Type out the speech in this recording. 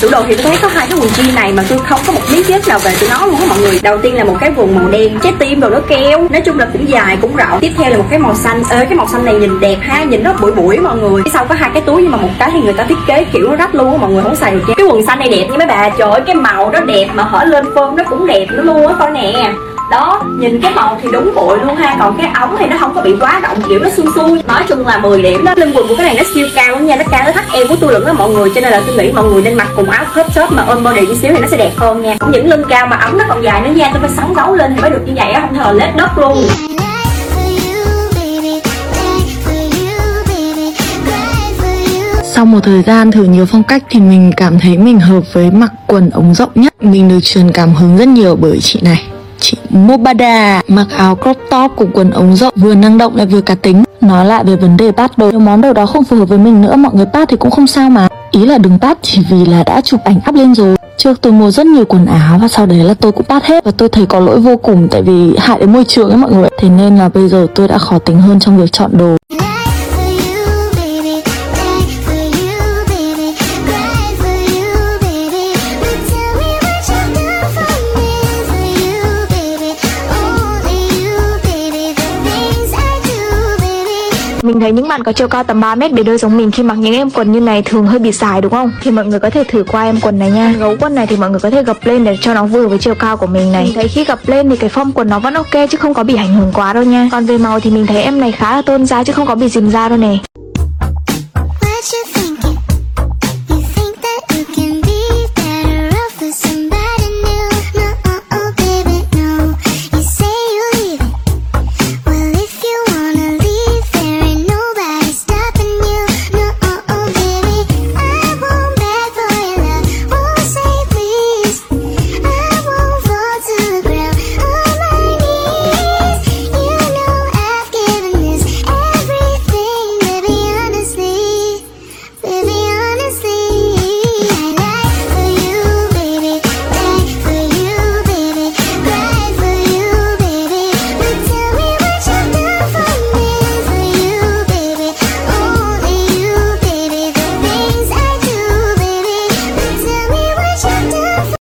tủ đồ thì tôi thấy có hai cái quần jean này mà tôi không có một miếng vết nào về tụi nó luôn á mọi người. Đầu tiên là một cái quần màu đen, trái tim rồi nó keo. Nói chung là cũng dài, cũng rộng. Tiếp theo là một cái màu xanh. Ơi cái màu xanh này nhìn đẹp ha, nhìn nó bụi bụi mọi người. Phía sau có hai cái túi nhưng mà một cái thì người ta thiết kế kiểu nó rách luôn á mọi người, không xài được cái quần xanh này đẹp nha mấy bà. Trời ơi, cái màu nó đẹp mà hở lên phơm nó cũng đẹp nữa luôn á, coi nè đó, nhìn cái màu thì đúng bụi luôn ha, còn cái ống thì nó không có bị quá rộng, kiểu nó xu xu nói chung là 10 điểm đó lưng quần của cái này nó siêu cao lắm nha, nó cao tới thắt eo của tôi lẫn đó mọi người, cho nên là tôi nghĩ mọi người nên mặc cùng áo crop top mà ôm body chút xíu thì nó sẽ đẹp hơn nha những lưng cao mà ống nó còn dài nữa nha, tôi phải sóng gấu lên thì mới được như vậy á, không thờ lết đất luôn Sau một thời gian thử nhiều phong cách thì mình cảm thấy mình hợp với mặc quần ống rộng nhất. Mình được truyền cảm hứng rất nhiều bởi chị này. Chị Mobada mặc áo crop top cùng quần ống rộng vừa năng động lại vừa cá tính. Nói lại về vấn đề bắt đồ, nếu món đồ đó không phù hợp với mình nữa mọi người bắt thì cũng không sao mà. Ý là đừng bắt chỉ vì là đã chụp ảnh up lên rồi. Trước tôi mua rất nhiều quần áo và sau đấy là tôi cũng bắt hết và tôi thấy có lỗi vô cùng tại vì hại đến môi trường ấy mọi người. Thế nên là bây giờ tôi đã khó tính hơn trong việc chọn đồ. Mình thấy những bạn có chiều cao tầm 3 mét bề đôi giống mình khi mặc những em quần như này thường hơi bị dài đúng không? Thì mọi người có thể thử qua em quần này nha. Gấu quần này thì mọi người có thể gập lên để cho nó vừa với chiều cao của mình này. Mình thấy khi gập lên thì cái form quần nó vẫn ok chứ không có bị ảnh hưởng quá đâu nha. Còn về màu thì mình thấy em này khá là tôn da chứ không có bị dìm da đâu nè.